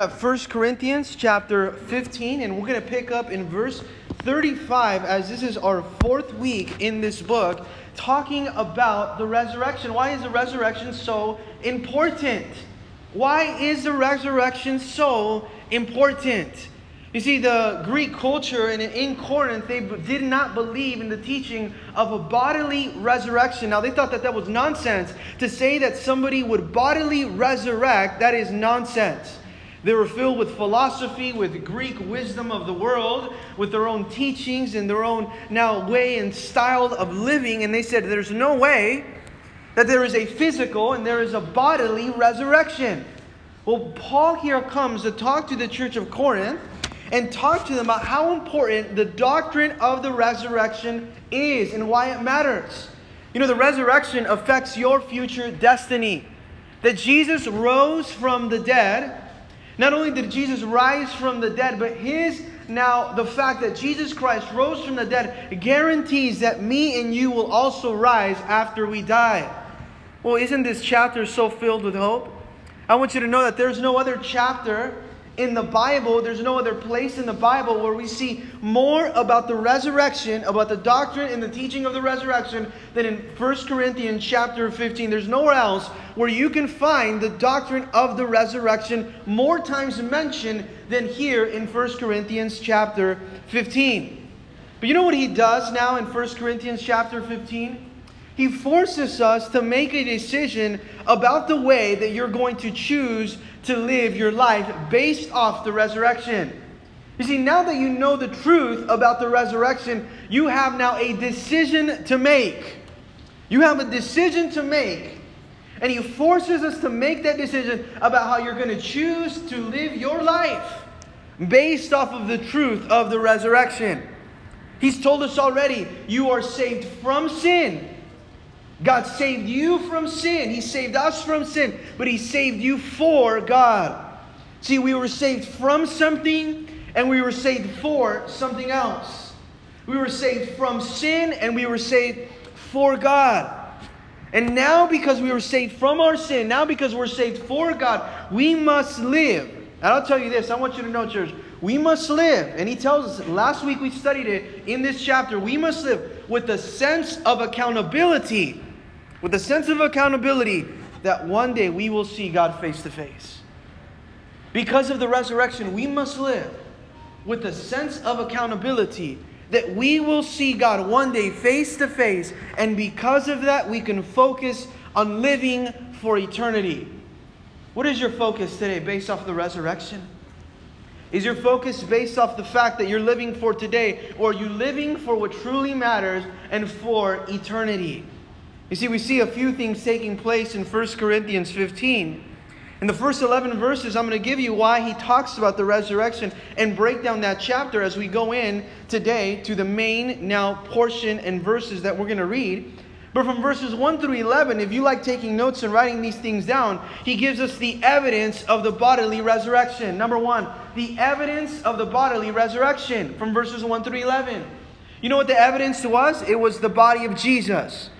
Uh, 1 Corinthians chapter 15, and we're going to pick up in verse 35 as this is our fourth week in this book talking about the resurrection. Why is the resurrection so important? Why is the resurrection so important? You see, the Greek culture and in Corinth, they did not believe in the teaching of a bodily resurrection. Now, they thought that that was nonsense. To say that somebody would bodily resurrect, that is nonsense. They were filled with philosophy, with Greek wisdom of the world, with their own teachings and their own now way and style of living. And they said, There's no way that there is a physical and there is a bodily resurrection. Well, Paul here comes to talk to the church of Corinth and talk to them about how important the doctrine of the resurrection is and why it matters. You know, the resurrection affects your future destiny. That Jesus rose from the dead not only did Jesus rise from the dead, but his now, the fact that Jesus Christ rose from the dead guarantees that me and you will also rise after we die. Well, isn't this chapter so filled with hope? I want you to know that there's no other chapter in the Bible, there's no other place in the Bible where we see more about the resurrection, about the doctrine and the teaching of the resurrection than in 1 Corinthians chapter 15. There's nowhere else where you can find the doctrine of the resurrection more times mentioned than here in 1 Corinthians chapter 15. But you know what he does now in 1 Corinthians chapter 15? He forces us to make a decision about the way that you're going to choose to live your life based off the resurrection. You see, now that you know the truth about the resurrection, you have now a decision to make. You have a decision to make. And he forces us to make that decision about how you're going to choose to live your life based off of the truth of the resurrection. He's told us already you are saved from sin God saved you from sin. He saved us from sin, but He saved you for God. See, we were saved from something and we were saved for something else. We were saved from sin and we were saved for God. And now, because we were saved from our sin, now because we're saved for God, we must live. And I'll tell you this I want you to know, church, we must live. And he tells us, last week we studied it in this chapter, we must live with a sense of accountability with a sense of accountability that one day we will see God face to face. Because of the resurrection, we must live with a sense of accountability that we will see God one day face to face, and because of that, we can focus on living for eternity. What is your focus today based off the resurrection? Is your focus based off the fact that you're living for today, or are you living for what truly matters and for eternity? You see, we see a few things taking place in 1 Corinthians 15. In the first 11 verses, I'm going to give you why he talks about the resurrection and break down that chapter as we go in today to the main now portion and verses that we're going to read. But from verses 1 through 11, if you like taking notes and writing these things down, he gives us the evidence of the bodily resurrection. Number one, the evidence of the bodily resurrection from verses 1 through 11. You know what the evidence was? It was the body of Jesus.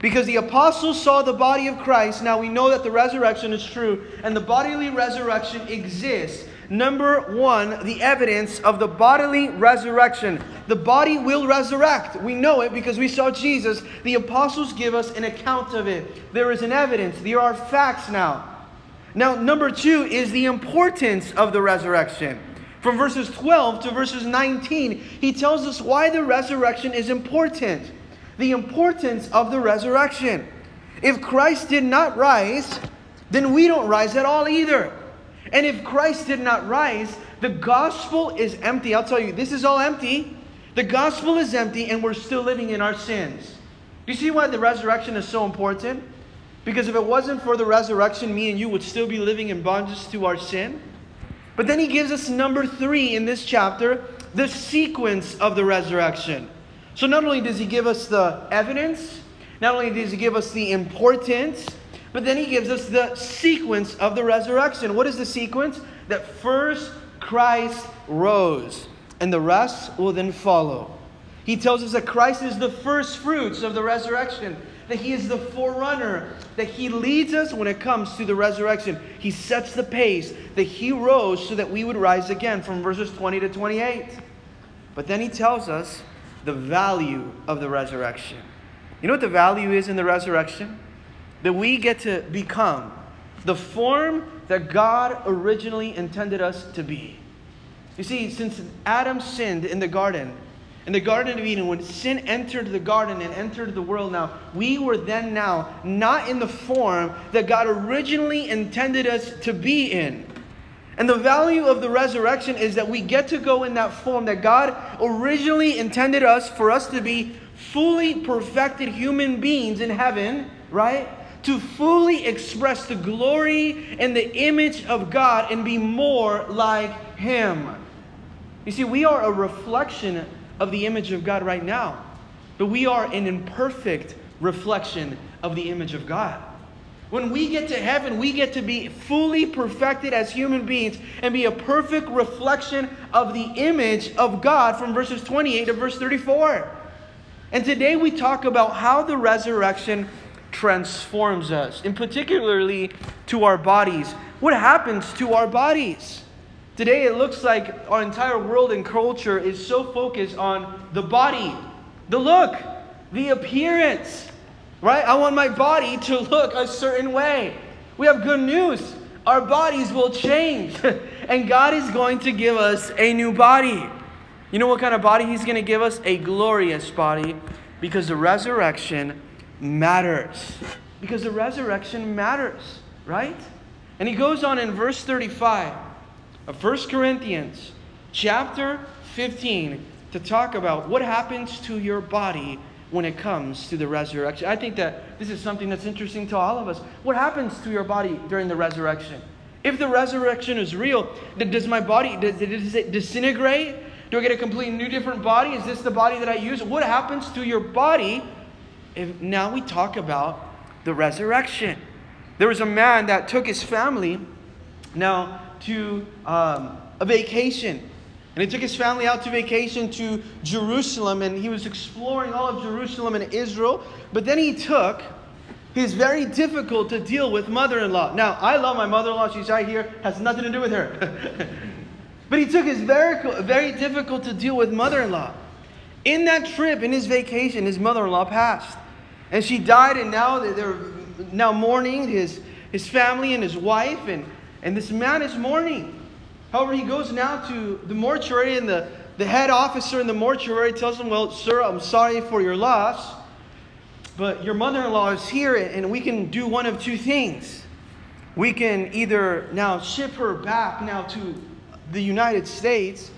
Because the apostles saw the body of Christ, now we know that the resurrection is true and the bodily resurrection exists. Number one, the evidence of the bodily resurrection. The body will resurrect. We know it because we saw Jesus. The apostles give us an account of it. There is an evidence. There are facts now. Now, number two is the importance of the resurrection. From verses 12 to verses 19, he tells us why the resurrection is important the importance of the resurrection. If Christ did not rise, then we don't rise at all either. And if Christ did not rise, the gospel is empty. I'll tell you, this is all empty. The gospel is empty, and we're still living in our sins. Do you see why the resurrection is so important? Because if it wasn't for the resurrection, me and you would still be living in bondage to our sin. But then he gives us number three in this chapter the sequence of the resurrection. So not only does he give us the evidence, not only does he give us the importance, but then he gives us the sequence of the resurrection. What is the sequence? That first Christ rose, and the rest will then follow. He tells us that Christ is the first fruits of the resurrection. that He is the forerunner, that He leads us when it comes to the resurrection. He sets the pace, that He rose so that we would rise again from verses 20 to 28. But then He tells us the value of the resurrection. You know what the value is in the resurrection? That we get to become the form that God originally intended us to be. You see, since Adam sinned in the garden, in the Garden of Eden, when sin entered the garden and entered the world now, we were then now not in the form that God originally intended us to be in. And the value of the resurrection is that we get to go in that form that God originally intended us for us to be fully perfected human beings in heaven, right? To fully express the glory and the image of God and be more like Him. You see, we are a reflection of the image of God right now, but we are an imperfect reflection of the image of God. When we get to heaven, we get to be fully perfected as human beings and be a perfect reflection of the image of God from verses 28 to verse 34. And today we talk about how the resurrection transforms us, and particularly to our bodies. What happens to our bodies? Today, it looks like our entire world and culture is so focused on the body, the look, the appearance, right? I want my body to look a certain way. We have good news. Our bodies will change, and God is going to give us a new body. You know what kind of body He's going to give us? A glorious body, because the resurrection matters. Because the resurrection matters, right? And He goes on in verse 35 of 1 Corinthians chapter 15 to talk about what happens to your body when it comes to the resurrection. I think that this is something that's interesting to all of us. What happens to your body during the resurrection? If the resurrection is real, does my body does it disintegrate? Do I get a completely new different body? Is this the body that I use? What happens to your body if now we talk about the resurrection? There was a man that took his family. Now, to um, a vacation. And he took his family out to vacation to Jerusalem, and he was exploring all of Jerusalem and Israel. But then he took his very difficult to deal with mother in law. Now, I love my mother in law. She's right here, has nothing to do with her. but he took his very, very difficult to deal with mother in law. In that trip, in his vacation, his mother in law passed. And she died, and now they're now mourning his, his family and his wife. And and this man is mourning. However, he goes now to the mortuary, and the, the head officer in the mortuary tells him, Well, sir, I'm sorry for your loss, but your mother in law is here, and we can do one of two things. We can either now ship her back now to the United States,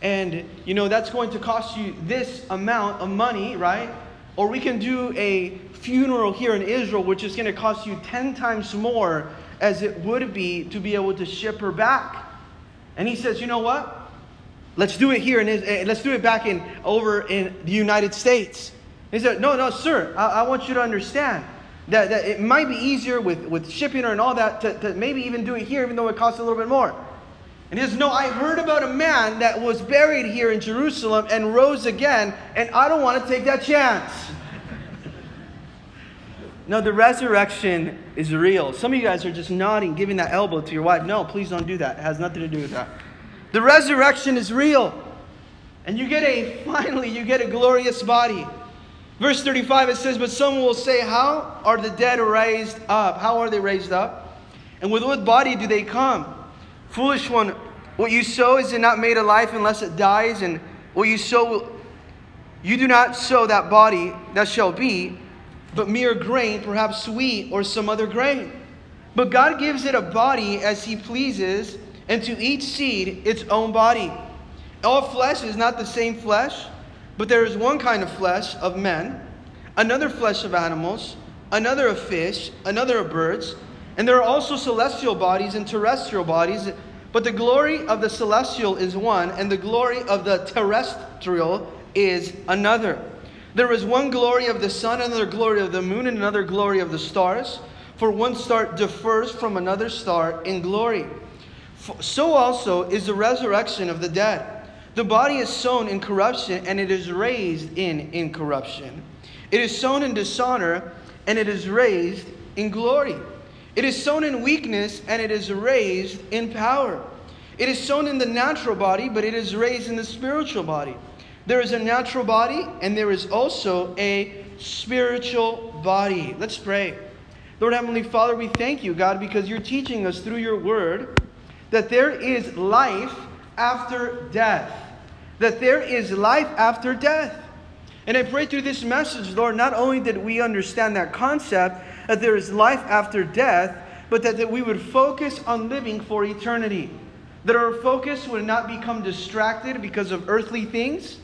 and you know that's going to cost you this amount of money, right? Or we can do a funeral here in Israel, which is going to cost you 10 times more as it would be to be able to ship her back. And he says, you know what? Let's do it here and eh, let's do it back in over in the United States. He said, no, no, sir, I, I want you to understand that, that it might be easier with, with shipping and all that to, to maybe even do it here, even though it costs a little bit more. And he says, No, I heard about a man that was buried here in Jerusalem and rose again, and I don't want to take that chance. No, the resurrection is real. Some of you guys are just nodding, giving that elbow to your wife. No, please don't do that. It has nothing to do with that. The resurrection is real. And you get a, finally, you get a glorious body. Verse 35, it says, But some will say, How are the dead raised up? How are they raised up? And with what body do they come? Foolish one, what you sow is it not made alive unless it dies? And what you sow, you do not sow that body that shall be but mere grain, perhaps wheat or some other grain. But God gives it a body as He pleases, and to each seed its own body. All flesh is not the same flesh, but there is one kind of flesh of men, another flesh of animals, another of fish, another of birds, and there are also celestial bodies and terrestrial bodies. But the glory of the celestial is one, and the glory of the terrestrial is another. There is one glory of the sun, another glory of the moon, and another glory of the stars. For one star differs from another star in glory. So also is the resurrection of the dead. The body is sown in corruption, and it is raised in incorruption. It is sown in dishonor, and it is raised in glory. It is sown in weakness, and it is raised in power. It is sown in the natural body, but it is raised in the spiritual body. There is a natural body, and there is also a spiritual body. Let's pray. Lord Heavenly Father, we thank you, God, because you're teaching us through your word that there is life after death. That there is life after death. And I pray through this message, Lord, not only did we understand that concept, that there is life after death, but that, that we would focus on living for eternity. That our focus would not become distracted because of earthly things,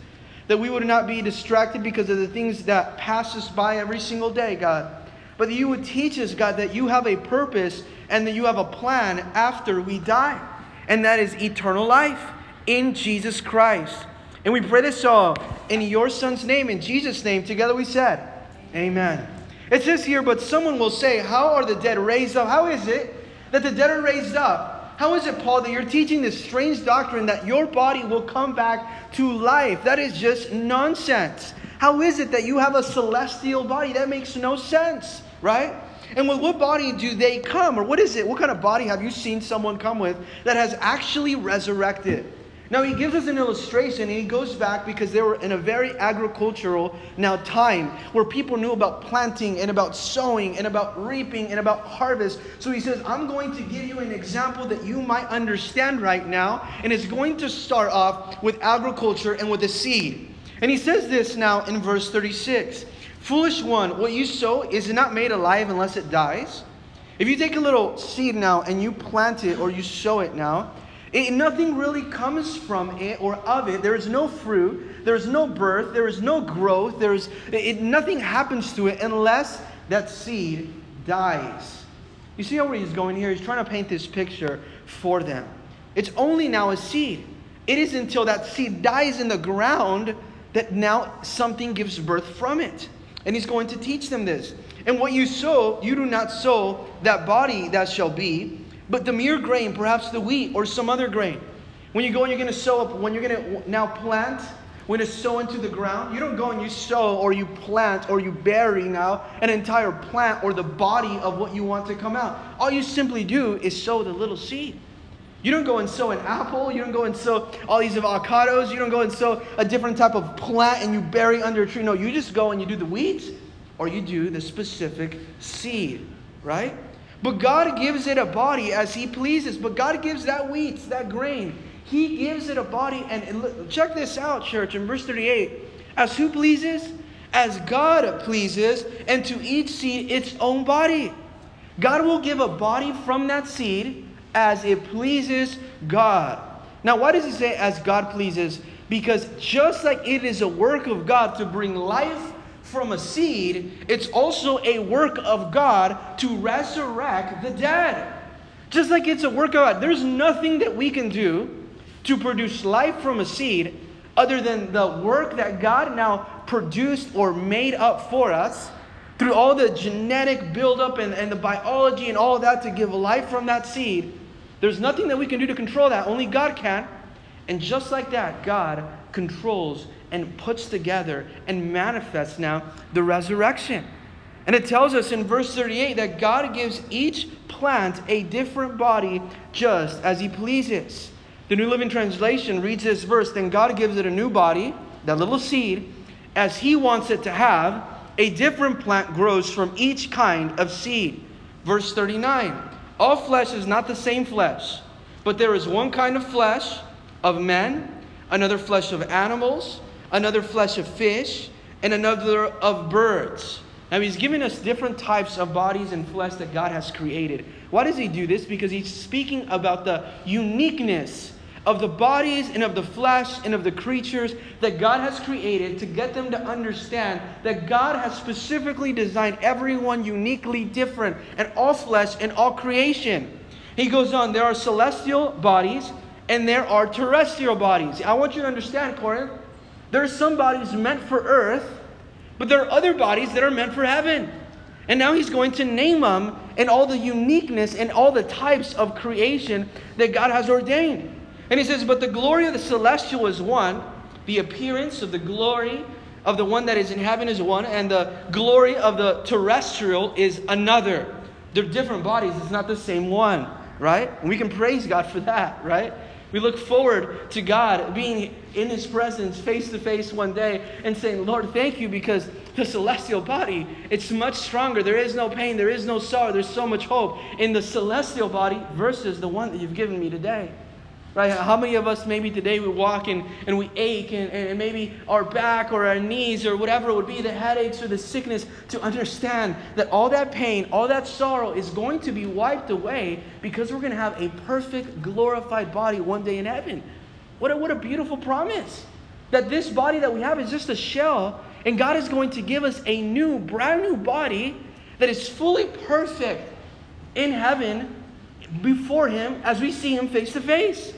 that we would not be distracted because of the things that pass us by every single day, God. But that you would teach us, God, that you have a purpose and that you have a plan after we die. And that is eternal life in Jesus Christ. And we pray this all in your Son's name, in Jesus' name. Together we said, Amen. It says here, but someone will say, How are the dead raised up? How is it that the dead are raised up? How is it, Paul, that you're teaching this strange doctrine that your body will come back to life? That is just nonsense. How is it that you have a celestial body? That makes no sense, right? And with what body do they come? Or what is it? What kind of body have you seen someone come with that has actually resurrected? Now he gives us an illustration and he goes back because they were in a very agricultural now time where people knew about planting and about sowing and about reaping and about harvest. So he says, I'm going to give you an example that you might understand right now. And it's going to start off with agriculture and with the seed. And he says this now in verse 36 Foolish one, what you sow is not made alive unless it dies. If you take a little seed now and you plant it or you sow it now, it, nothing really comes from it or of it. There is no fruit. There is no birth. There is no growth. There is it, nothing happens to it unless that seed dies. You see where he's going here? He's trying to paint this picture for them. It's only now a seed. It is until that seed dies in the ground that now something gives birth from it. And he's going to teach them this. And what you sow, you do not sow that body that shall be, but the mere grain, perhaps the wheat or some other grain. When you go and you're going to sow up, when you're going to now plant, when it's sow into the ground, you don't go and you sow or you plant or you bury now an entire plant or the body of what you want to come out. All you simply do is sow the little seed. You don't go and sow an apple. You don't go and sow all these avocados. You don't go and sow a different type of plant and you bury under a tree. No, you just go and you do the weeds or you do the specific seed, right? But God gives it a body as He pleases. But God gives that wheat, that grain, He gives it a body. And check this out, church, in verse 38. As who pleases? As God pleases, and to each seed its own body. God will give a body from that seed as it pleases God. Now, why does He say as God pleases? Because just like it is a work of God to bring life from a seed, it's also a work of God to resurrect the dead. Just like it's a work of God, there's nothing that we can do to produce life from a seed other than the work that God now produced or made up for us through all the genetic buildup and, and the biology and all that to give life from that seed. There's nothing that we can do to control that. Only God can. And just like that, God controls and puts together and manifests now the resurrection. And it tells us in verse 38 that God gives each plant a different body just as He pleases. The New Living Translation reads this verse Then God gives it a new body, that little seed, as He wants it to have. A different plant grows from each kind of seed. Verse 39 All flesh is not the same flesh, but there is one kind of flesh of men, another flesh of animals another flesh of fish, and another of birds. Now, he's giving us different types of bodies and flesh that God has created. Why does he do this? Because he's speaking about the uniqueness of the bodies and of the flesh and of the creatures that God has created to get them to understand that God has specifically designed everyone uniquely different and all flesh and all creation. He goes on, there are celestial bodies and there are terrestrial bodies. I want you to understand, Corinth, there are some bodies meant for earth, but there are other bodies that are meant for heaven. And now he's going to name them and all the uniqueness and all the types of creation that God has ordained. And he says, But the glory of the celestial is one, the appearance of the glory of the one that is in heaven is one, and the glory of the terrestrial is another. They're different bodies, it's not the same one, right? And we can praise God for that, right? We look forward to God being in His presence face to face one day and saying, Lord, thank you because the celestial body, it's much stronger. There is no pain, there is no sorrow, there's so much hope in the celestial body versus the one that you've given me today. Right? How many of us maybe today we walk and, and we ache and, and maybe our back or our knees or whatever it would be, the headaches or the sickness, to understand that all that pain, all that sorrow is going to be wiped away because we're going to have a perfect, glorified body one day in heaven. What a, what a beautiful promise. That this body that we have is just a shell, and God is going to give us a new, brand new body that is fully perfect in heaven before Him as we see Him face to face.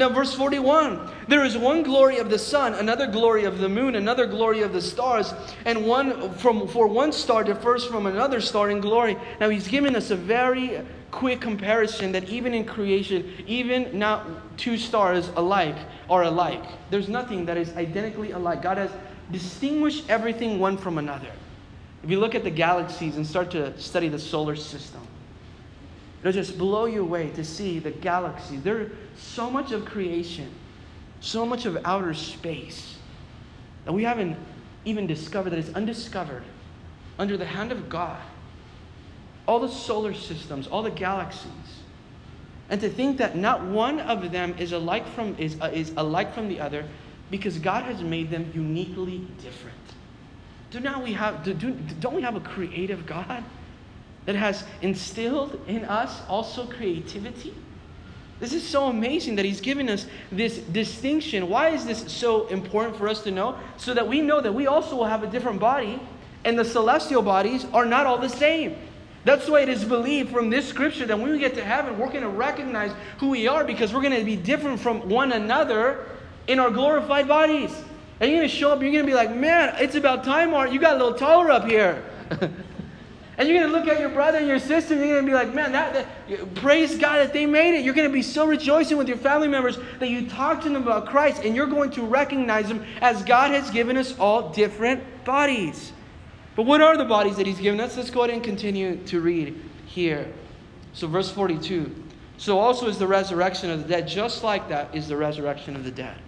Now, verse 41 there is one glory of the sun, another glory of the moon, another glory of the stars, and one from for one star differs from another star in glory. Now, he's given us a very quick comparison that even in creation, even not two stars alike are alike. There's nothing that is identically alike. God has distinguished everything one from another. If you look at the galaxies and start to study the solar system, It'll just blow you away to see the galaxies. There's so much of creation, so much of outer space that we haven't even discovered, that is undiscovered under the hand of God. All the solar systems, all the galaxies. And to think that not one of them is alike from, is, uh, is alike from the other because God has made them uniquely different. Do not we have, do, do, don't we have a creative God? that has instilled in us also creativity. This is so amazing that he's given us this distinction. Why is this so important for us to know? So that we know that we also will have a different body, and the celestial bodies are not all the same. That's why it is believed from this scripture that when we get to heaven, we're going to recognize who we are because we're going to be different from one another in our glorified bodies. And you're going to show up, you're going to be like, man, it's about time, Art. You got a little taller up here. And you're going to look at your brother and your sister and you're going to be like, man, that, that, praise God that they made it. You're going to be so rejoicing with your family members that you talk to them about Christ and you're going to recognize them as God has given us all different bodies. But what are the bodies that He's given us? Let's go ahead and continue to read here. So, verse 42. So also is the resurrection of the dead, just like that is the resurrection of the dead.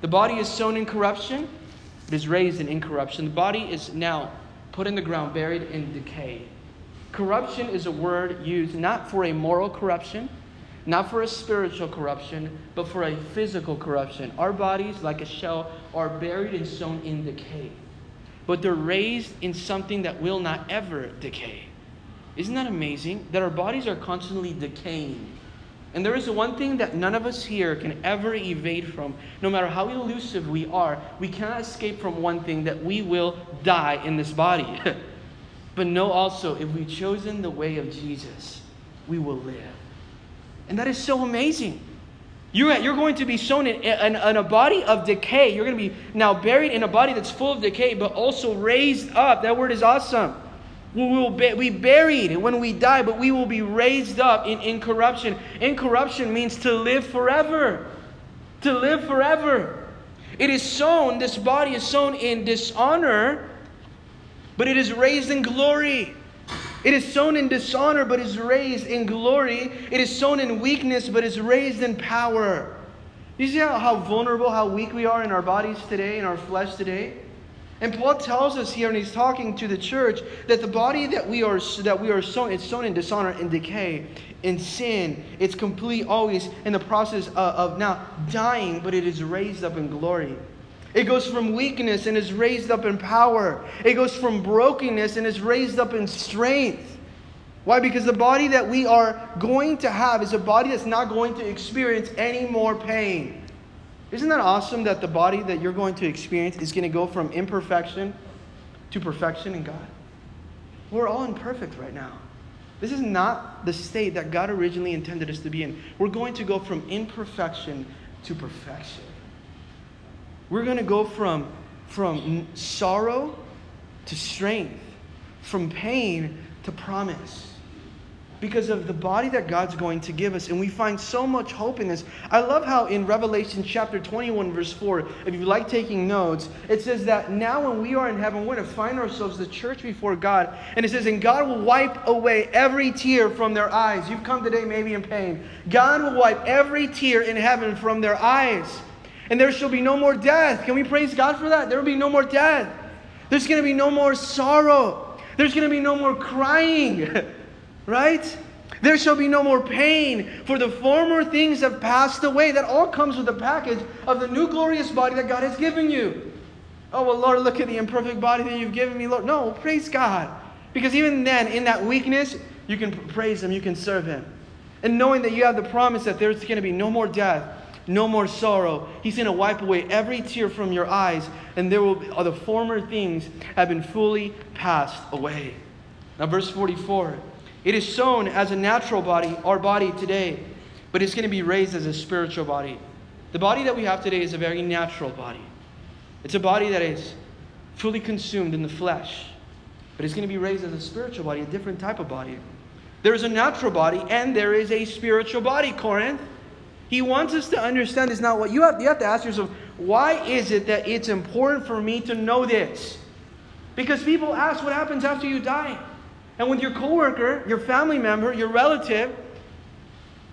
The body is sown in corruption, it is raised in incorruption. The body is now put in the ground, buried in decay. Corruption is a word used not for a moral corruption, not for a spiritual corruption, but for a physical corruption. Our bodies, like a shell, are buried and sown in decay, but they're raised in something that will not ever decay. Isn't that amazing? That our bodies are constantly decaying. And there is one thing that none of us here can ever evade from. No matter how elusive we are, we cannot escape from one thing that we will die in this body. but know also, if we've chosen the way of Jesus, we will live. And that is so amazing. You're, you're going to be sown in, in, in, a body of decay. You're going to be now buried in a body that's full of decay, but also raised up. That word is awesome. We will be buried when we die, but we will be raised up in incorruption. Incorruption means to live forever. To live forever. It is sown, this body is sown in dishonor, but it is raised in glory. It is sown in dishonor, but is raised in glory. It is sown in weakness, but is raised in power. You see how, how vulnerable, how weak we are in our bodies today, in our flesh today? And Paul tells us here, and he's talking to the church, that the body that we are that we are sown, it's sown in dishonor and decay, in sin. It's complete always in the process of, of now dying, but it is raised up in glory. It goes from weakness and is raised up in power. It goes from brokenness and is raised up in strength. Why? Because the body that we are going to have is a body that's not going to experience any more pain. Isn't that awesome that the body that you're going to experience is going to go from imperfection to perfection in God? We're all imperfect right now. This is not the state that God originally intended us to be in. We're going to go from imperfection to perfection. We're going to go from, from sorrow to strength, from pain to promise. Because of the body that God's going to give us. And we find so much hope in this. I love how in Revelation chapter 21, verse 4, if you like taking notes, it says that now when we are in heaven, we're going to find ourselves the church before God. And it says, and God will wipe away every tear from their eyes. You've come today maybe in pain. God will wipe every tear in heaven from their eyes. And there shall be no more death. Can we praise God for that? There will be no more death. There's going to be no more sorrow. There's going to be no more crying. right? There shall be no more pain, for the former things have passed away. That all comes with the package of the new glorious body that God has given you. Oh, well, Lord, look at the imperfect body that you've given me, Lord. No, praise God. Because even then, in that weakness, you can praise Him, you can serve Him. And knowing that you have the promise that there's going to be no more death, no more sorrow. He's going to wipe away every tear from your eyes, and there will be, all the former things have been fully passed away. Now, verse 44 it is sown as a natural body, our body today, but it's going to be raised as a spiritual body. The body that we have today is a very natural body. It's a body that is fully consumed in the flesh, but it's going to be raised as a spiritual body, a different type of body. There is a natural body and there is a spiritual body, Corinth. He wants us to understand this. Now, what you have, you have to ask yourself, why is it that it's important for me to know this? Because people ask what happens after you die. And with your coworker, your family member, your relative,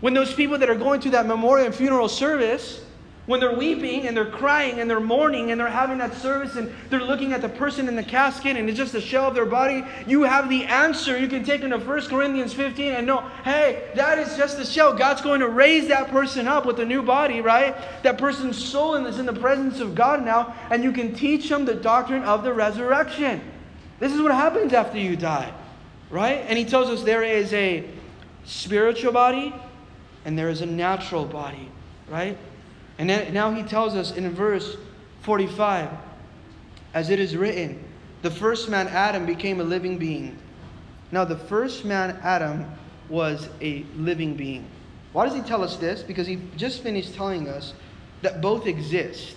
when those people that are going to that memorial and funeral service, when they're weeping and they're crying and they're mourning and they're having that service and they're looking at the person in the casket and it's just a shell of their body, you have the answer. You can take them to 1 Corinthians 15 and know, hey, that is just a shell. God's going to raise that person up with a new body, right? That person's soul is in the presence of God now, and you can teach them the doctrine of the resurrection. This is what happens after you die right? And he tells us there is a spiritual body and there is a natural body, right? And then, now he tells us in verse 45 as it is written, the first man, Adam, became a living being. Now, the first man, Adam, was a living being. Why does he tell us this? Because he just finished telling us that both exist.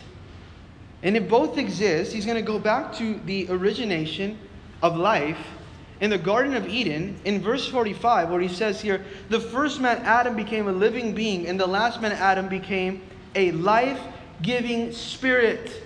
And if both exist, he's going to go back to the origination of life in the Garden of Eden, in verse 45, where he says here, the first man, Adam, became a living being, and the last man, Adam, became a life giving spirit.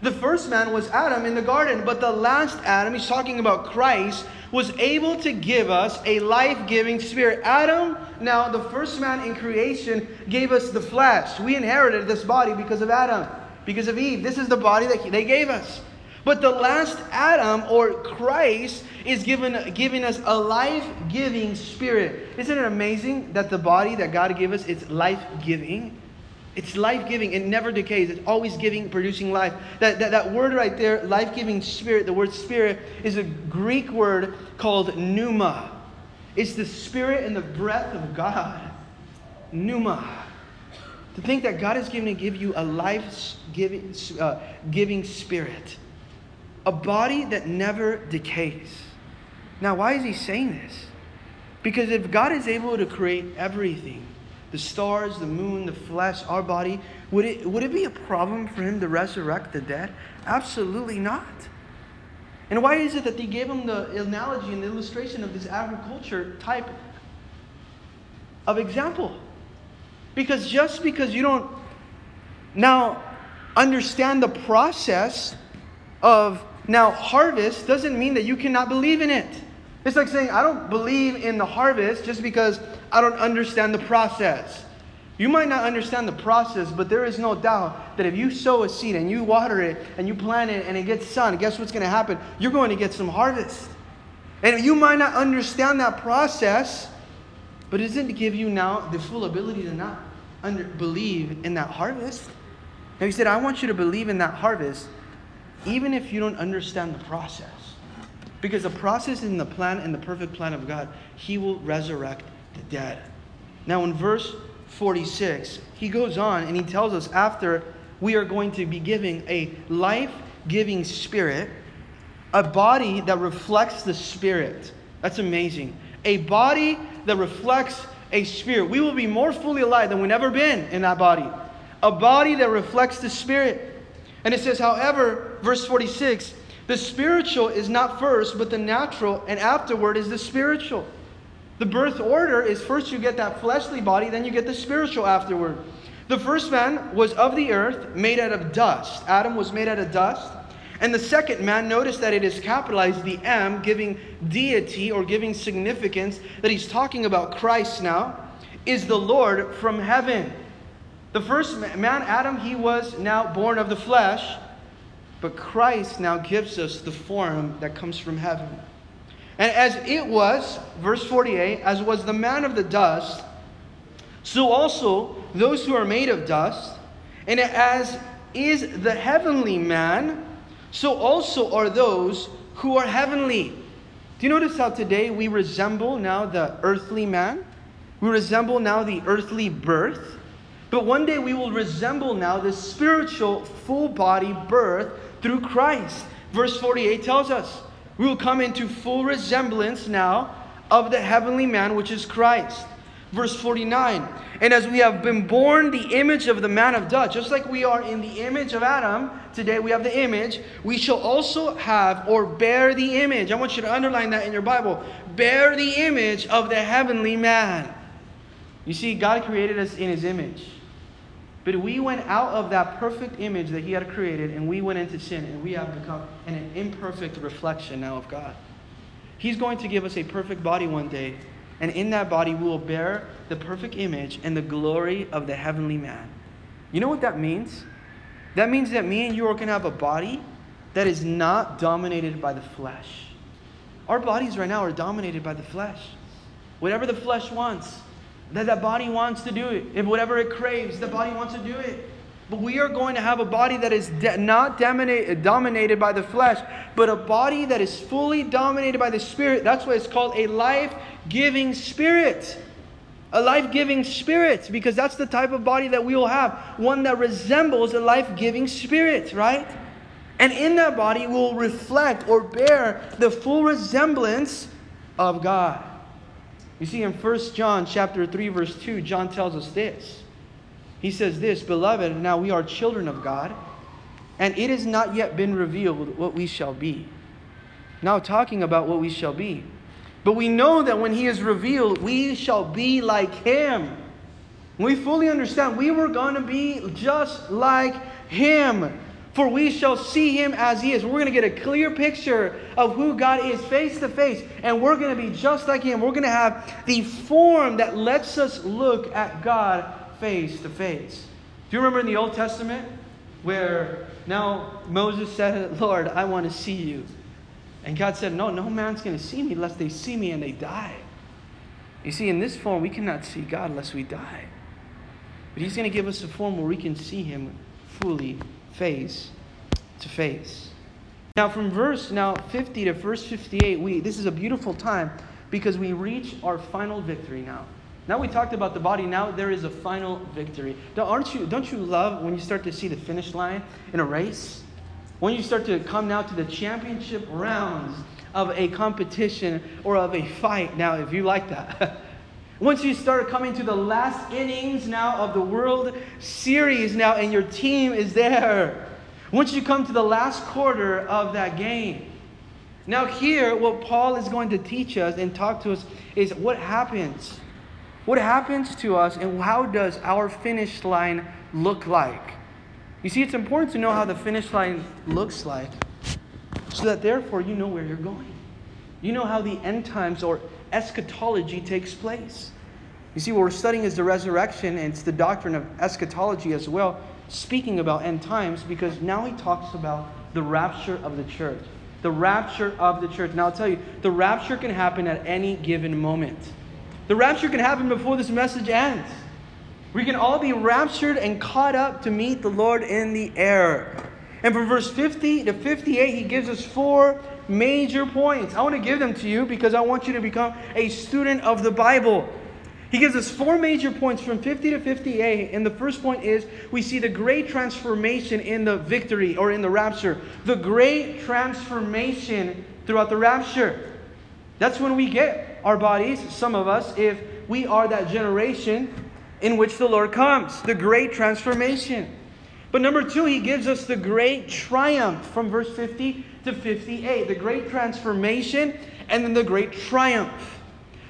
The first man was Adam in the garden, but the last Adam, he's talking about Christ, was able to give us a life giving spirit. Adam, now the first man in creation, gave us the flesh. We inherited this body because of Adam, because of Eve. This is the body that they gave us. But the last Adam, or Christ, is given, giving us a life giving spirit. Isn't it amazing that the body that God gave us is life giving? It's life giving. It never decays. It's always giving, producing life. That, that, that word right there, life giving spirit, the word spirit, is a Greek word called pneuma. It's the spirit and the breath of God. Pneuma. To think that God is going to give you a life giving, uh, giving spirit a body that never decays. Now, why is he saying this? Because if God is able to create everything, the stars, the moon, the flesh, our body, would it, would it be a problem for him to resurrect the dead? Absolutely not. And why is it that they gave him the analogy and the illustration of this agriculture type of example? Because just because you don't now understand the process of now, harvest doesn't mean that you cannot believe in it. It's like saying, I don't believe in the harvest just because I don't understand the process. You might not understand the process, but there is no doubt that if you sow a seed and you water it and you plant it and it gets sun, guess what's going to happen? You're going to get some harvest. And you might not understand that process, but it doesn't give you now the full ability to not under, believe in that harvest. Now, he said, I want you to believe in that harvest even if you don't understand the process. Because the process in the plan and the perfect plan of God, He will resurrect the dead. Now, in verse 46, he goes on and he tells us after we are going to be giving a life giving spirit, a body that reflects the spirit. That's amazing. A body that reflects a spirit. We will be more fully alive than we've ever been in that body. A body that reflects the spirit. And it says, however, verse 46, the spiritual is not first, but the natural, and afterward is the spiritual. The birth order is first you get that fleshly body, then you get the spiritual afterward. The first man was of the earth, made out of dust. Adam was made out of dust. And the second man, notice that it is capitalized, the M, giving deity or giving significance, that he's talking about Christ now, is the Lord from heaven. The first man, Adam, he was now born of the flesh, but Christ now gives us the form that comes from heaven. And as it was, verse 48, as was the man of the dust, so also those who are made of dust, and as is the heavenly man, so also are those who are heavenly. Do you notice how today we resemble now the earthly man? We resemble now the earthly birth. But one day we will resemble now the spiritual full body birth through Christ. Verse 48 tells us we will come into full resemblance now of the heavenly man, which is Christ. Verse 49 And as we have been born the image of the man of dust, just like we are in the image of Adam, today we have the image, we shall also have or bear the image. I want you to underline that in your Bible. Bear the image of the heavenly man. You see, God created us in his image. But we went out of that perfect image that He had created and we went into sin and we have become an imperfect reflection now of God. He's going to give us a perfect body one day, and in that body we will bear the perfect image and the glory of the heavenly man. You know what that means? That means that me and you are going to have a body that is not dominated by the flesh. Our bodies right now are dominated by the flesh. Whatever the flesh wants, that that body wants to do it. If whatever it craves, the body wants to do it. But we are going to have a body that is de- not dominate, dominated by the flesh, but a body that is fully dominated by the Spirit. That's why it's called a life giving spirit. A life giving spirit, because that's the type of body that we will have. One that resembles a life giving spirit, right? And in that body, we will reflect or bear the full resemblance of God. You see, in 1 John chapter 3, verse 2, John tells us this. He says this, Beloved, now we are children of God, and it has not yet been revealed what we shall be. Now, talking about what we shall be. But we know that when He is revealed, we shall be like Him. We fully understand we were going to be just like Him for we shall see him as he is. We're going to get a clear picture of who God is face to face, and we're going to be just like him. We're going to have the form that lets us look at God face to face. Do you remember in the Old Testament where now Moses said, Lord, I want to see you? And God said, No, no man's going to see me unless they see me and they die. You see, in this form, we cannot see God unless we die. But He's going to give us a form where we can see Him fully face to face. Now, from verse now 50 to verse 58, we this is a beautiful time because we reach our final victory now. Now we talked about the body. Now there is a final victory. Don't, aren't you? Don't you love when you start to see the finish line in a race? When you start to come now to the championship rounds of a competition or of a fight. Now, if you like that. Once you start coming to the last innings now of the World Series now, and your team is there. Once you come to the last quarter of that game. Now, here, what Paul is going to teach us and talk to us is what happens. What happens to us, and how does our finish line look like? You see, it's important to know how the finish line looks like so that therefore you know where you're going. You know how the end times or eschatology takes place. You see, what we're studying is the resurrection, and it's the doctrine of eschatology as well, speaking about end times, because now he talks about the rapture of the church. The rapture of the church. Now, I'll tell you, the rapture can happen at any given moment. The rapture can happen before this message ends. We can all be raptured and caught up to meet the Lord in the air. And from verse 50 to 58, he gives us four major points. I want to give them to you because I want you to become a student of the Bible. He gives us four major points from 50 to 58. And the first point is we see the great transformation in the victory or in the rapture. The great transformation throughout the rapture. That's when we get our bodies, some of us, if we are that generation in which the Lord comes. The great transformation. But number two, he gives us the great triumph from verse 50 to 58. The great transformation and then the great triumph.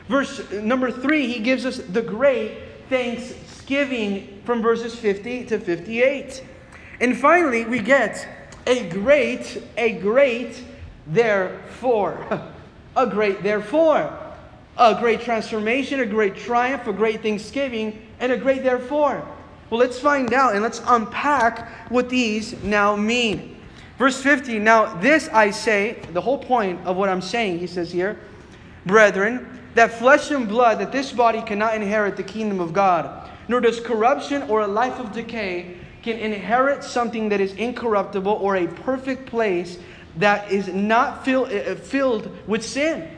Verse number three, he gives us the great thanksgiving from verses 50 to 58. And finally, we get a great, a great therefore. A great therefore. A great transformation, a great triumph, a great thanksgiving, and a great therefore. Well, let's find out and let's unpack what these now mean. Verse 50 Now, this I say, the whole point of what I'm saying, he says here, brethren, that flesh and blood, that this body cannot inherit the kingdom of God, nor does corruption or a life of decay can inherit something that is incorruptible or a perfect place that is not fill, uh, filled with sin.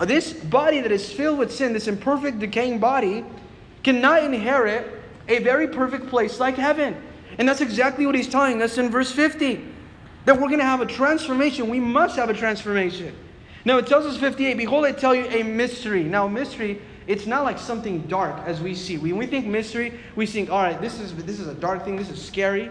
This body that is filled with sin, this imperfect, decaying body, cannot inherit a very perfect place like heaven. And that's exactly what he's telling us in verse 50 that we're going to have a transformation. We must have a transformation. Now it tells us 58, Behold, I tell you a mystery. Now, mystery, it's not like something dark as we see. When we think mystery, we think, all right, this is, this is a dark thing, this is scary.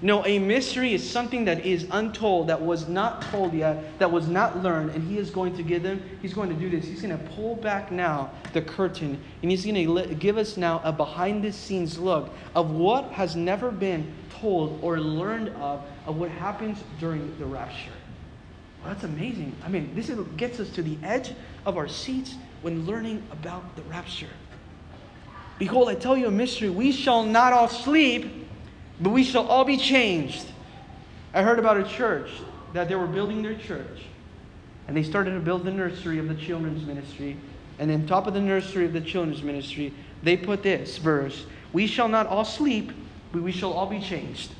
No, a mystery is something that is untold, that was not told yet, that was not learned, and he is going to give them, he's going to do this. He's going to pull back now the curtain, and he's going to give us now a behind the scenes look of what has never been told or learned of, of what happens during the rapture. Well, that's amazing. I mean, this gets us to the edge of our seats when learning about the rapture. Behold, I tell you a mystery. We shall not all sleep, but we shall all be changed. I heard about a church that they were building their church, and they started to build the nursery of the children's ministry. And on top of the nursery of the children's ministry, they put this verse We shall not all sleep, but we shall all be changed.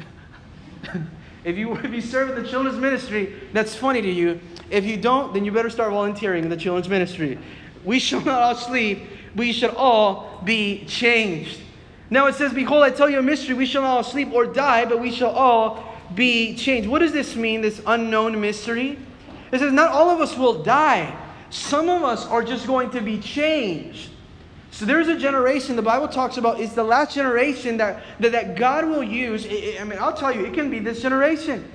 If you, if you serve in the children's ministry, that's funny to you. If you don't, then you better start volunteering in the children's ministry. We shall not all sleep, we should all be changed. Now it says, Behold, I tell you a mystery. We shall not all sleep or die, but we shall all be changed. What does this mean, this unknown mystery? It says, Not all of us will die. Some of us are just going to be changed. So there's a generation the Bible talks about is the last generation that, that, that God will use. I mean, I'll tell you, it can be this generation.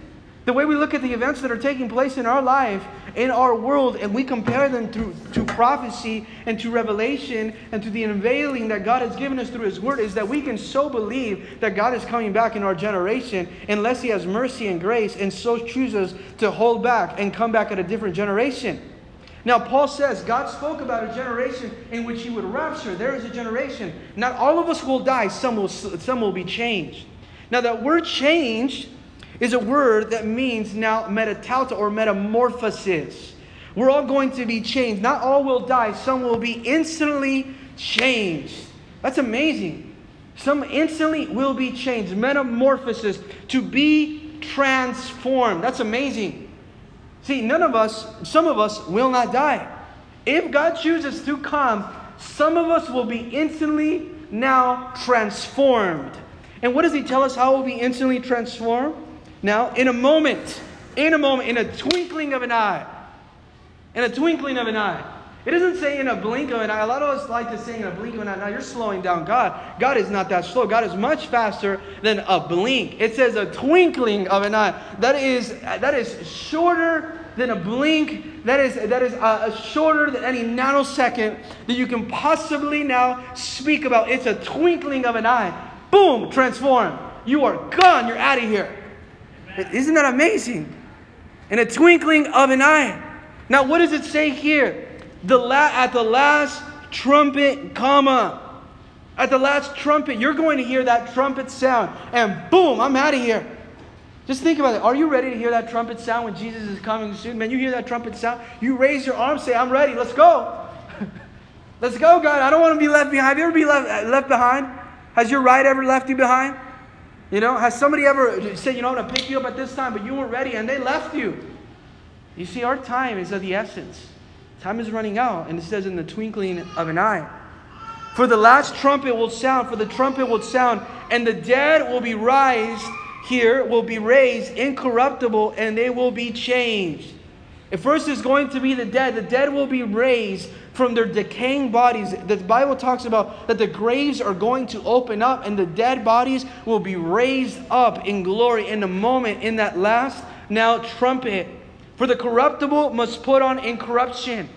The way we look at the events that are taking place in our life, in our world, and we compare them to, to prophecy and to revelation and to the unveiling that God has given us through His Word, is that we can so believe that God is coming back in our generation unless He has mercy and grace and so chooses to hold back and come back at a different generation. Now, Paul says God spoke about a generation in which he would rapture. There is a generation. Not all of us will die, some will, some will be changed. Now, that word changed is a word that means now metatauta or metamorphosis. We're all going to be changed. Not all will die, some will be instantly changed. That's amazing. Some instantly will be changed. Metamorphosis, to be transformed. That's amazing. See, none of us, some of us will not die. If God chooses to come, some of us will be instantly now transformed. And what does He tell us how we'll be instantly transformed? Now, in a moment, in a moment, in a twinkling of an eye. In a twinkling of an eye. It doesn't say in a blink of an eye. A lot of us like to say in a blink of an eye. Now you're slowing down God. God is not that slow. God is much faster than a blink. It says a twinkling of an eye. That is that is shorter than a blink. That is that is a shorter than any nanosecond that you can possibly now speak about. It's a twinkling of an eye. Boom, transform. You are gone. You're out of here. Isn't that amazing? In a twinkling of an eye. Now, what does it say here? the la- at the last trumpet, comma. At the last trumpet, you're going to hear that trumpet sound, and boom, I'm out of here. Just think about it. Are you ready to hear that trumpet sound when Jesus is coming soon? Man, you hear that trumpet sound, you raise your arm, say, I'm ready, let's go. let's go, God. I don't want to be left behind. Have you ever been left, uh, left behind? Has your ride ever left you behind? You know, has somebody ever said, you know, I'm going to pick you up at this time, but you weren't ready and they left you? You see, our time is of the essence. Time is running out, and it says in the twinkling of an eye. For the last trumpet will sound, for the trumpet will sound, and the dead will be raised here, will be raised incorruptible, and they will be changed. If first, is going to be the dead. The dead will be raised from their decaying bodies. The Bible talks about that the graves are going to open up, and the dead bodies will be raised up in glory in a moment in that last now trumpet. For the corruptible must put on incorruption.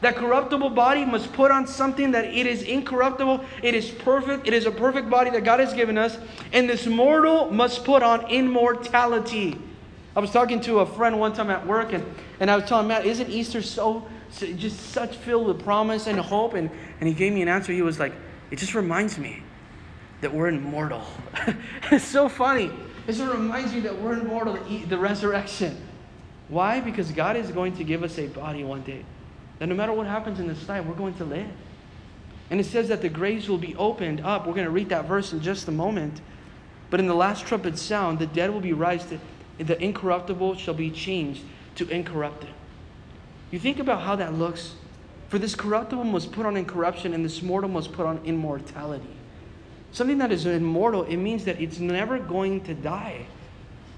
That corruptible body must put on something that it is incorruptible, it is perfect, it is a perfect body that God has given us, and this mortal must put on immortality. I was talking to a friend one time at work, and, and I was telling Matt, isn't Easter so, so just such filled with promise and hope? And, and he gave me an answer. He was like, it just reminds me that we're immortal. it's so funny. It just reminds me that we're immortal, the resurrection. Why? Because God is going to give us a body one day that no matter what happens in this life, we're going to live. And it says that the graves will be opened up. We're going to read that verse in just a moment. But in the last trumpet sound, the dead will be raised, the incorruptible shall be changed to incorruptible. You think about how that looks. For this corruptible must put on incorruption, and this mortal must put on immortality. Something that is immortal, it means that it's never going to die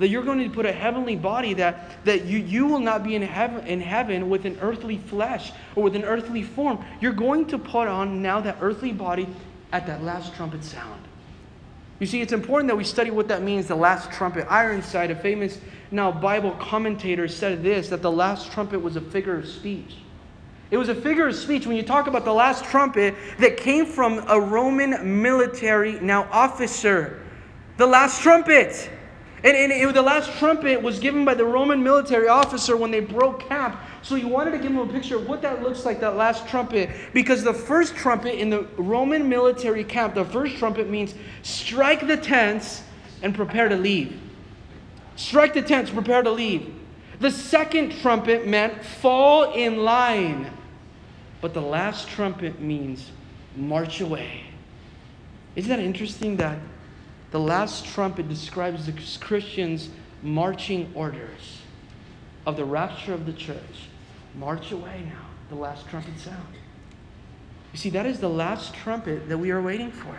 that you're going to put a heavenly body that, that you, you will not be in heaven, in heaven with an earthly flesh or with an earthly form. You're going to put on now that earthly body at that last trumpet sound. You see, it's important that we study what that means, the last trumpet. Ironside, a famous now Bible commentator, said this that the last trumpet was a figure of speech. It was a figure of speech when you talk about the last trumpet that came from a Roman military now officer. The last trumpet. And, and it, the last trumpet was given by the Roman military officer when they broke camp. So he wanted to give him a picture of what that looks like, that last trumpet. Because the first trumpet in the Roman military camp, the first trumpet means strike the tents and prepare to leave. Strike the tents, prepare to leave. The second trumpet meant fall in line. But the last trumpet means march away. Isn't that interesting that the last trumpet describes the Christians' marching orders of the rapture of the church. March away now, the last trumpet sound. You see, that is the last trumpet that we are waiting for.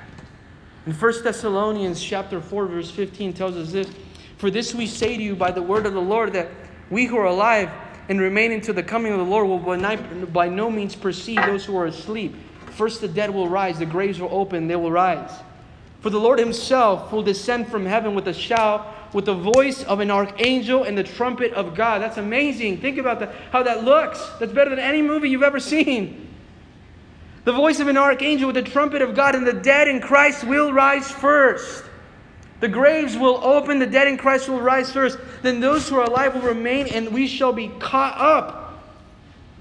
In 1 Thessalonians chapter 4, verse 15 tells us this For this we say to you by the word of the Lord that we who are alive and remain until the coming of the Lord will by no means perceive those who are asleep. First the dead will rise, the graves will open, they will rise. For the Lord himself will descend from heaven with a shout, with the voice of an archangel and the trumpet of God. That's amazing. Think about that, how that looks. That's better than any movie you've ever seen. The voice of an archangel with the trumpet of God, and the dead in Christ will rise first. The graves will open, the dead in Christ will rise first. Then those who are alive will remain, and we shall be caught up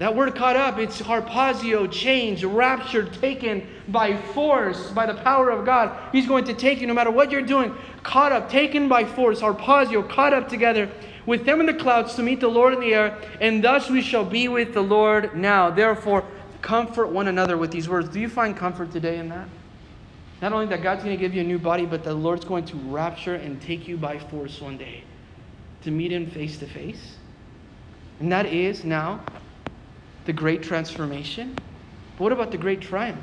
that word caught up, it's harpazo, change, raptured, taken by force, by the power of God. He's going to take you no matter what you're doing, caught up, taken by force, harpazo, caught up together with them in the clouds to meet the Lord in the air, and thus we shall be with the Lord now. Therefore, comfort one another with these words. Do you find comfort today in that? Not only that God's going to give you a new body, but the Lord's going to rapture and take you by force one day to meet Him face to face. And that is now the great transformation. But what about the great triumph?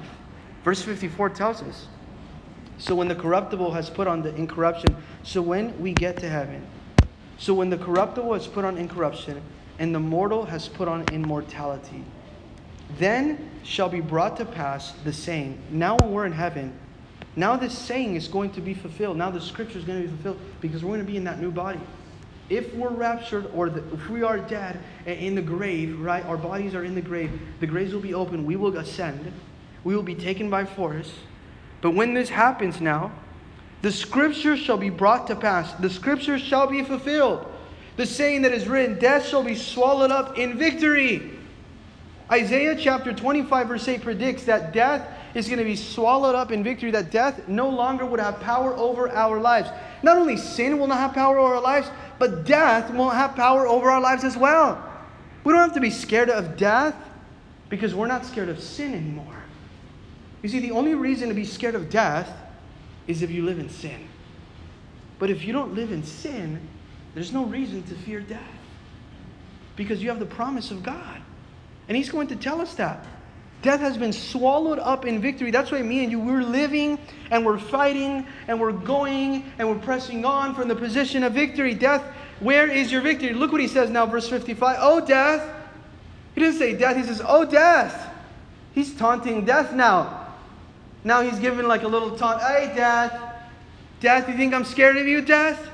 Verse 54 tells us So when the corruptible has put on the incorruption, so when we get to heaven, so when the corruptible has put on incorruption, and the mortal has put on immortality, then shall be brought to pass the saying. Now when we're in heaven, now this saying is going to be fulfilled. Now the scripture is going to be fulfilled because we're going to be in that new body if we're raptured or the, if we are dead in the grave, right, our bodies are in the grave, the graves will be open, we will ascend, we will be taken by force. But when this happens now, the scripture shall be brought to pass, the scripture shall be fulfilled. The saying that is written, death shall be swallowed up in victory. Isaiah chapter 25, verse 8 predicts that death is going to be swallowed up in victory, that death no longer would have power over our lives. Not only sin will not have power over our lives, but death won't have power over our lives as well. We don't have to be scared of death because we're not scared of sin anymore. You see, the only reason to be scared of death is if you live in sin. But if you don't live in sin, there's no reason to fear death because you have the promise of God. And He's going to tell us that. Death has been swallowed up in victory. That's why me and you, we're living and we're fighting and we're going and we're pressing on from the position of victory. Death, where is your victory? Look what he says now, verse 55. Oh, death. He didn't say death, he says, Oh, death. He's taunting death now. Now he's giving like a little taunt. Hey, death. Death, you think I'm scared of you, death?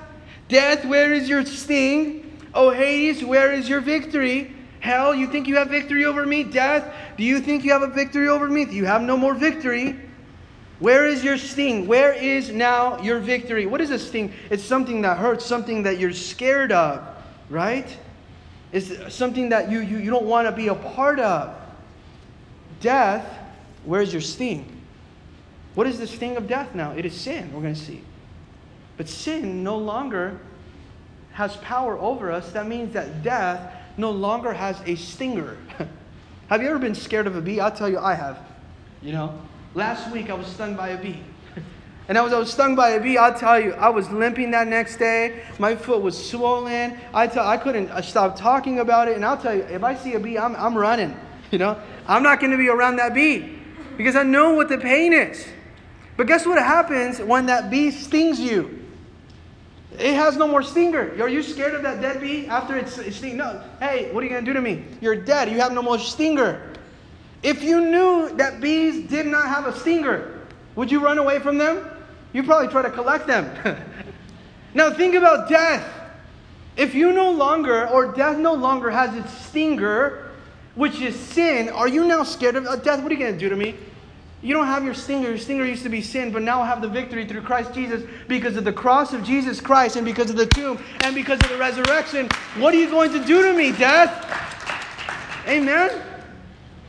Death, where is your sting? Oh, Hades, where is your victory? Hell, you think you have victory over me? Death, do you think you have a victory over me? You have no more victory. Where is your sting? Where is now your victory? What is a sting? It's something that hurts, something that you're scared of, right? It's something that you, you, you don't want to be a part of. Death, where's your sting? What is the sting of death now? It is sin, we're going to see. But sin no longer has power over us. That means that death no longer has a stinger. have you ever been scared of a bee? I'll tell you, I have. You know, last week I was stung by a bee. And I was, I was stung by a bee. I'll tell you, I was limping that next day. My foot was swollen. I, tell, I couldn't stop talking about it. And I'll tell you, if I see a bee, I'm, I'm running. You know, I'm not going to be around that bee because I know what the pain is. But guess what happens when that bee stings you? It has no more stinger. Are you scared of that dead bee after it's, sting? No. Hey, what are you going to do to me? You're dead. You have no more stinger. If you knew that bees did not have a stinger, would you run away from them? You probably try to collect them. now think about death. If you no longer, or death no longer has its stinger, which is sin, are you now scared of uh, death? What are you going to do to me? You don't have your stinger. Your stinger used to be sin, but now I have the victory through Christ Jesus because of the cross of Jesus Christ and because of the tomb and because of the resurrection. What are you going to do to me, death? Amen?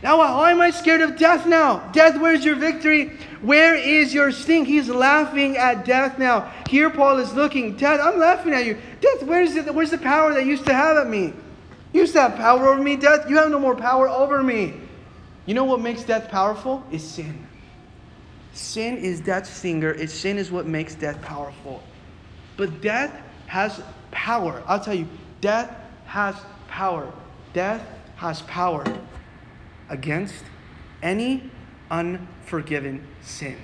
Now, why am I scared of death now? Death, where's your victory? Where is your sting? He's laughing at death now. Here, Paul is looking. Death, I'm laughing at you. Death, where's, where's the power that used to have at me? You used to have power over me, death. You have no more power over me. You know what makes death powerful? Is sin. Sin is death's stinger. It's sin is what makes death powerful. But death has power. I'll tell you, death has power. Death has power against any unforgiven sin.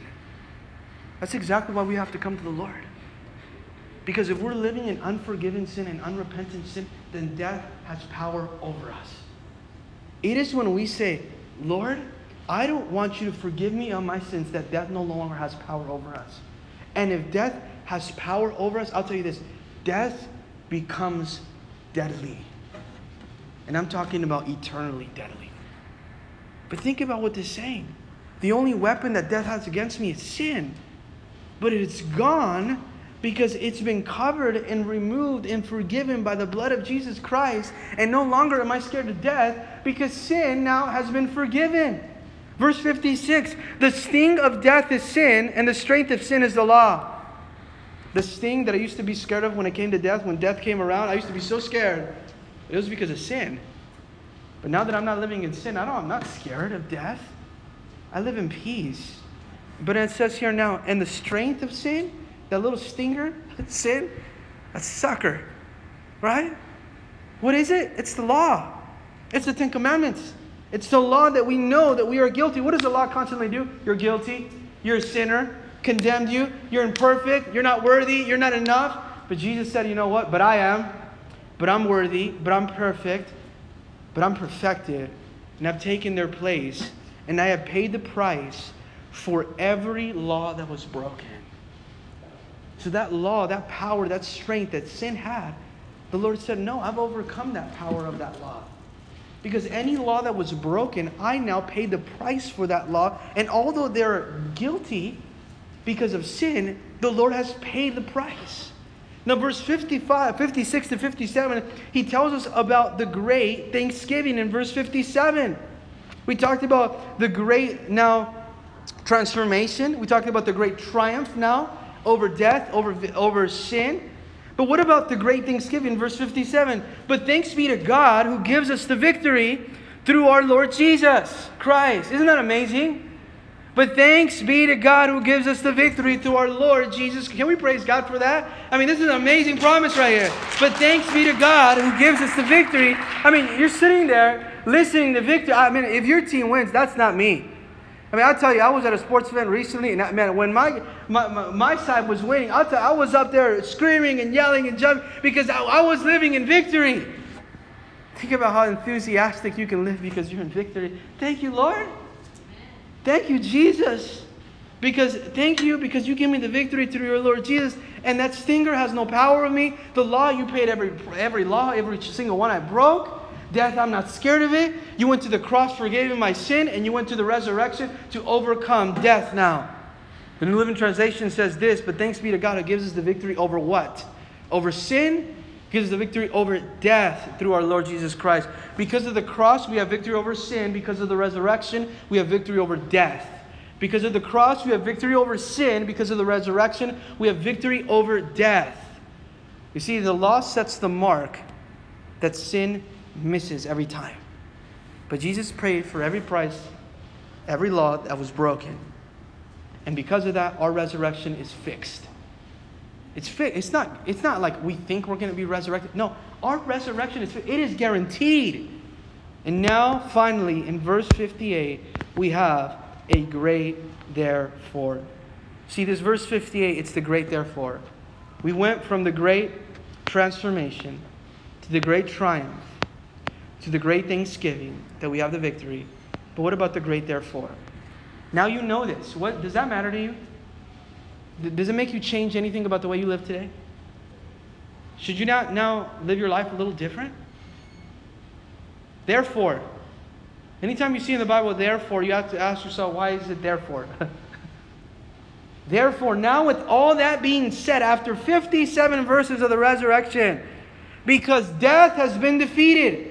That's exactly why we have to come to the Lord. Because if we're living in unforgiven sin and unrepentant sin, then death has power over us. It is when we say, Lord, I don't want you to forgive me on my sins that death no longer has power over us. And if death has power over us, I'll tell you this death becomes deadly. And I'm talking about eternally deadly. But think about what is saying. The only weapon that death has against me is sin. But it's gone because it's been covered and removed and forgiven by the blood of Jesus Christ. And no longer am I scared of death because sin now has been forgiven. Verse 56 The sting of death is sin, and the strength of sin is the law. The sting that I used to be scared of when it came to death, when death came around, I used to be so scared. It was because of sin. But now that I'm not living in sin, I don't, I'm not scared of death. I live in peace. But it says here now, and the strength of sin that little stinger, sin, a sucker, right? What is it? It's the law. It's the Ten Commandments. It's the law that we know that we are guilty. What does the law constantly do? You're guilty. You're a sinner. Condemned you. You're imperfect. You're not worthy. You're not enough. But Jesus said, you know what? But I am. But I'm worthy. But I'm perfect. But I'm perfected. And I've taken their place. And I have paid the price for every law that was broken. So that law, that power, that strength that sin had, the Lord said, No, I've overcome that power of that law. Because any law that was broken, I now pay the price for that law. And although they're guilty because of sin, the Lord has paid the price. Now, verse 55, 56 to 57, he tells us about the great thanksgiving in verse 57. We talked about the great now transformation. We talked about the great triumph now over death, over, over sin. But what about the great thanksgiving, verse 57? But thanks be to God who gives us the victory through our Lord Jesus Christ. Isn't that amazing? But thanks be to God who gives us the victory through our Lord Jesus. Can we praise God for that? I mean, this is an amazing promise right here. But thanks be to God who gives us the victory. I mean, you're sitting there listening to victory. I mean, if your team wins, that's not me. I mean, I'll tell you, I was at a sports event recently, and man, when my, my, my, my side was winning, I'll tell I was up there screaming and yelling and jumping because I, I was living in victory. Think about how enthusiastic you can live because you're in victory. Thank you, Lord. Thank you, Jesus. Because thank you because you give me the victory through your Lord Jesus, and that stinger has no power of me. The law you paid every every law, every single one I broke. Death, I'm not scared of it. You went to the cross, forgave my sin, and you went to the resurrection to overcome death now. The New Living Translation says this, but thanks be to God who gives us the victory over what? Over sin, gives us the victory over death through our Lord Jesus Christ. Because of the cross, we have victory over sin. Because of the resurrection, we have victory over death. Because of the cross, we have victory over sin. Because of the resurrection, we have victory over death. You see, the law sets the mark that sin misses every time. But Jesus prayed for every price, every law that was broken. And because of that, our resurrection is fixed. It's fixed. It's not, it's not like we think we're going to be resurrected. No, our resurrection is It is guaranteed. And now, finally, in verse 58, we have a great therefore. See, this verse 58, it's the great therefore. We went from the great transformation to the great triumph to the great thanksgiving that we have the victory. But what about the great therefore? Now you know this. What does that matter to you? Does it make you change anything about the way you live today? Should you not now live your life a little different? Therefore, anytime you see in the Bible, therefore, you have to ask yourself, why is it therefore? therefore, now with all that being said, after 57 verses of the resurrection, because death has been defeated,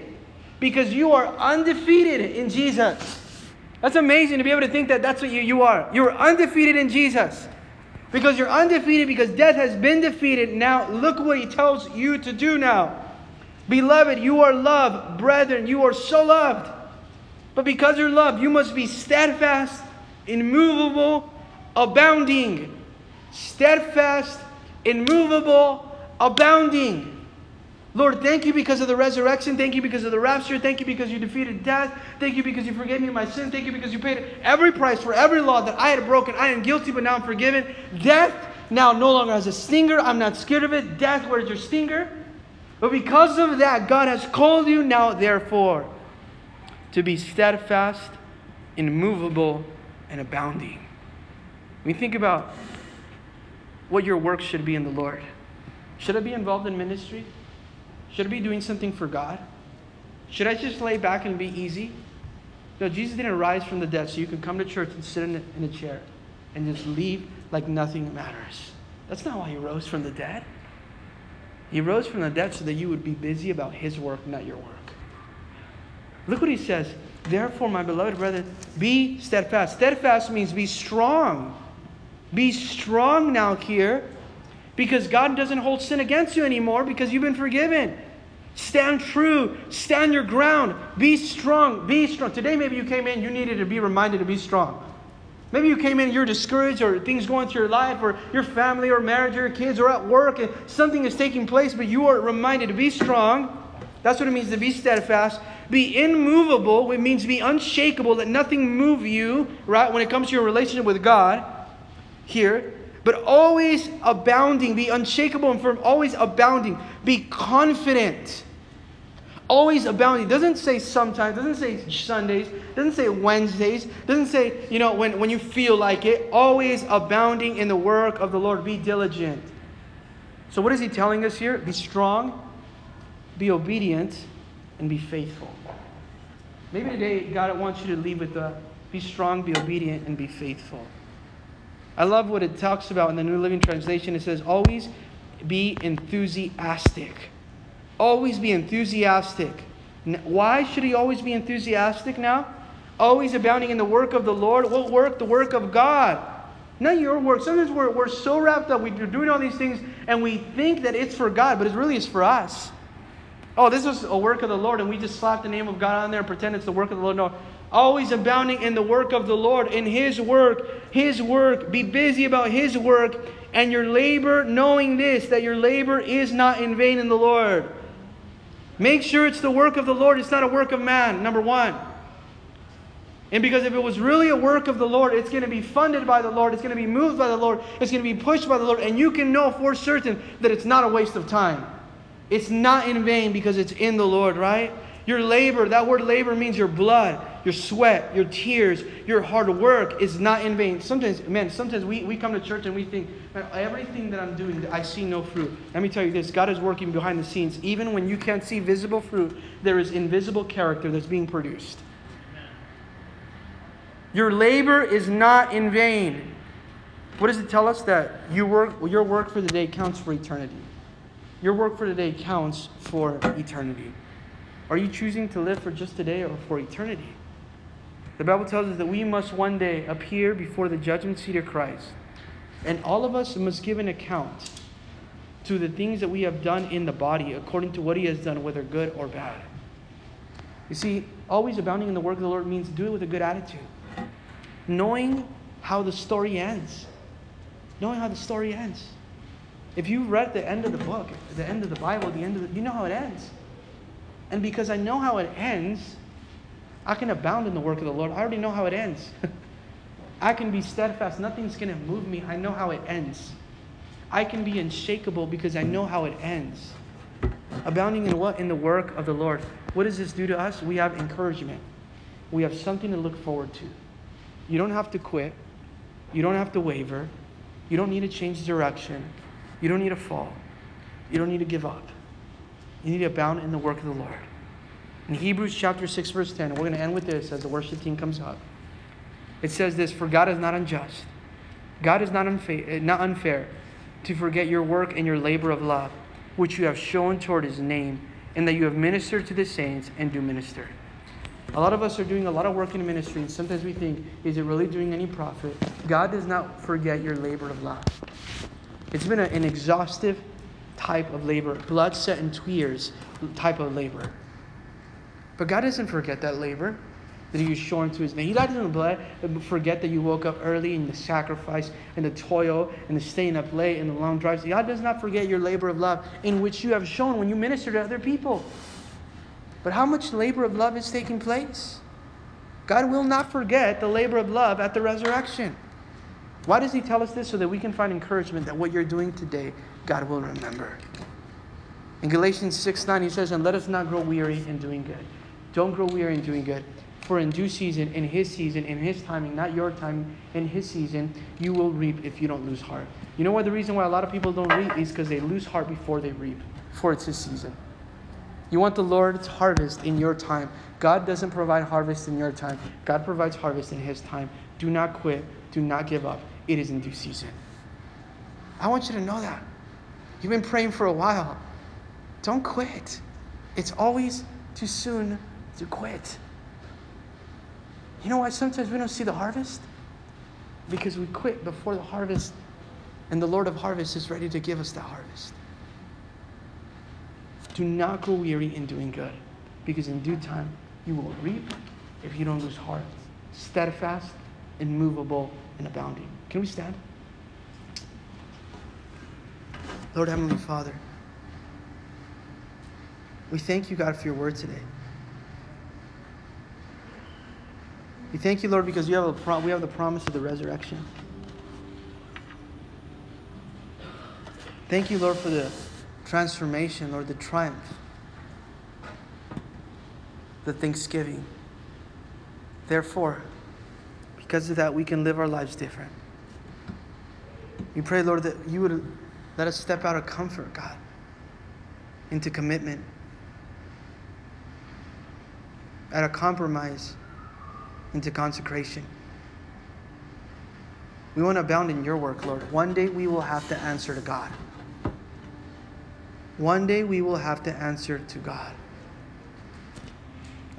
because you are undefeated in Jesus. That's amazing to be able to think that that's what you, you are. You're undefeated in Jesus. Because you're undefeated, because death has been defeated. Now, look what he tells you to do now. Beloved, you are loved. Brethren, you are so loved. But because you're loved, you must be steadfast, immovable, abounding. Steadfast, immovable, abounding. Lord, thank you because of the resurrection. Thank you because of the rapture. Thank you because you defeated death. Thank you because you forgave me my sin. Thank you because you paid every price for every law that I had broken. I am guilty, but now I'm forgiven. Death now no longer has a stinger. I'm not scared of it. Death, where's your stinger? But because of that, God has called you now, therefore, to be steadfast, immovable, and abounding. You think about what your work should be in the Lord, should I be involved in ministry? Should I be doing something for God? Should I just lay back and be easy? No, Jesus didn't rise from the dead so you can come to church and sit in a, chair and just leave like nothing matters. That's not why he rose from the dead. He rose from the dead so that you would be busy about his work, not your work. Look what he says. Therefore, my beloved brethren, be steadfast. Steadfast means be strong. Be strong now here because God doesn't hold sin against you anymore because you've been forgiven. Stand true, stand your ground, be strong, be strong. Today, maybe you came in, you needed to be reminded to be strong. Maybe you came in, you're discouraged, or things going through your life, or your family, or marriage, or your kids, or at work, and something is taking place, but you are reminded to be strong. That's what it means to be steadfast. Be immovable, it means be unshakable, let nothing move you, right, when it comes to your relationship with God. Here, but always abounding. Be unshakable and firm, always abounding. Be confident. Always abounding. Doesn't say sometimes, doesn't say Sundays, doesn't say Wednesdays, doesn't say, you know, when, when you feel like it. Always abounding in the work of the Lord. Be diligent. So, what is he telling us here? Be strong, be obedient, and be faithful. Maybe today God wants you to leave with the be strong, be obedient, and be faithful. I love what it talks about in the New Living Translation. It says, always be enthusiastic. Always be enthusiastic. Why should he always be enthusiastic now? Always abounding in the work of the Lord. What work? The work of God. Not your work. Sometimes we're, we're so wrapped up. We're doing all these things and we think that it's for God, but it really is for us. Oh, this is a work of the Lord, and we just slap the name of God on there and pretend it's the work of the Lord. No, always abounding in the work of the Lord, in His work, His work. Be busy about His work and your labor, knowing this, that your labor is not in vain in the Lord. Make sure it's the work of the Lord, it's not a work of man, number one. And because if it was really a work of the Lord, it's going to be funded by the Lord, it's going to be moved by the Lord, it's going to be pushed by the Lord, and you can know for certain that it's not a waste of time. It's not in vain because it's in the Lord, right? Your labor, that word labor means your blood. Your sweat, your tears, your hard work is not in vain. Sometimes, man, sometimes we, we come to church and we think, man, everything that I'm doing, I see no fruit. Let me tell you this God is working behind the scenes. Even when you can't see visible fruit, there is invisible character that's being produced. Your labor is not in vain. What does it tell us? That you work, your work for the day counts for eternity. Your work for today counts for eternity. Are you choosing to live for just today or for eternity? The Bible tells us that we must one day appear before the judgment seat of Christ. And all of us must give an account to the things that we have done in the body according to what He has done, whether good or bad. You see, always abounding in the work of the Lord means do it with a good attitude. Knowing how the story ends. Knowing how the story ends. If you read the end of the book, the end of the Bible, the end of the, you know how it ends. And because I know how it ends, I can abound in the work of the Lord. I already know how it ends. I can be steadfast. Nothing's going to move me. I know how it ends. I can be unshakable because I know how it ends. Abounding in what? In the work of the Lord. What does this do to us? We have encouragement. We have something to look forward to. You don't have to quit. You don't have to waver. You don't need to change direction. You don't need to fall. You don't need to give up. You need to abound in the work of the Lord. In Hebrews chapter 6, verse 10, we're going to end with this as the worship team comes up. It says this For God is not unjust, God is not unfair, eh, not unfair to forget your work and your labor of love, which you have shown toward his name, and that you have ministered to the saints and do minister. A lot of us are doing a lot of work in ministry, and sometimes we think, is it really doing any profit? God does not forget your labor of love. It's been a, an exhaustive type of labor, blood, sweat, and tears type of labor. But God doesn't forget that labor that He was showing to His name. He doesn't forget that you woke up early and the sacrifice and the toil and the staying up late and the long drives. God does not forget your labor of love in which you have shown when you minister to other people. But how much labor of love is taking place? God will not forget the labor of love at the resurrection. Why does he tell us this? So that we can find encouragement that what you're doing today, God will remember. In Galatians 6 9, he says, And let us not grow weary in doing good. Don't grow weary in doing good. For in due season, in his season, in his timing, not your timing, in his season, you will reap if you don't lose heart. You know what? The reason why a lot of people don't reap is because they lose heart before they reap, before it's his season. You want the Lord's harvest in your time. God doesn't provide harvest in your time, God provides harvest in his time. Do not quit, do not give up it is in due season. I want you to know that. You've been praying for a while. Don't quit. It's always too soon to quit. You know why sometimes we don't see the harvest? Because we quit before the harvest, and the Lord of harvest is ready to give us the harvest. Do not grow weary in doing good, because in due time you will reap if you don't lose heart. Steadfast, immovable, and abounding. Can we stand? Lord Heavenly Father, we thank you, God, for your word today. We thank you, Lord, because you have pro- we have the promise of the resurrection. Thank you, Lord, for the transformation, Lord, the triumph, the thanksgiving. Therefore, because of that, we can live our lives different. We pray, Lord, that you would let us step out of comfort, God, into commitment, out of compromise, into consecration. We want to abound in your work, Lord. One day we will have to answer to God. One day we will have to answer to God.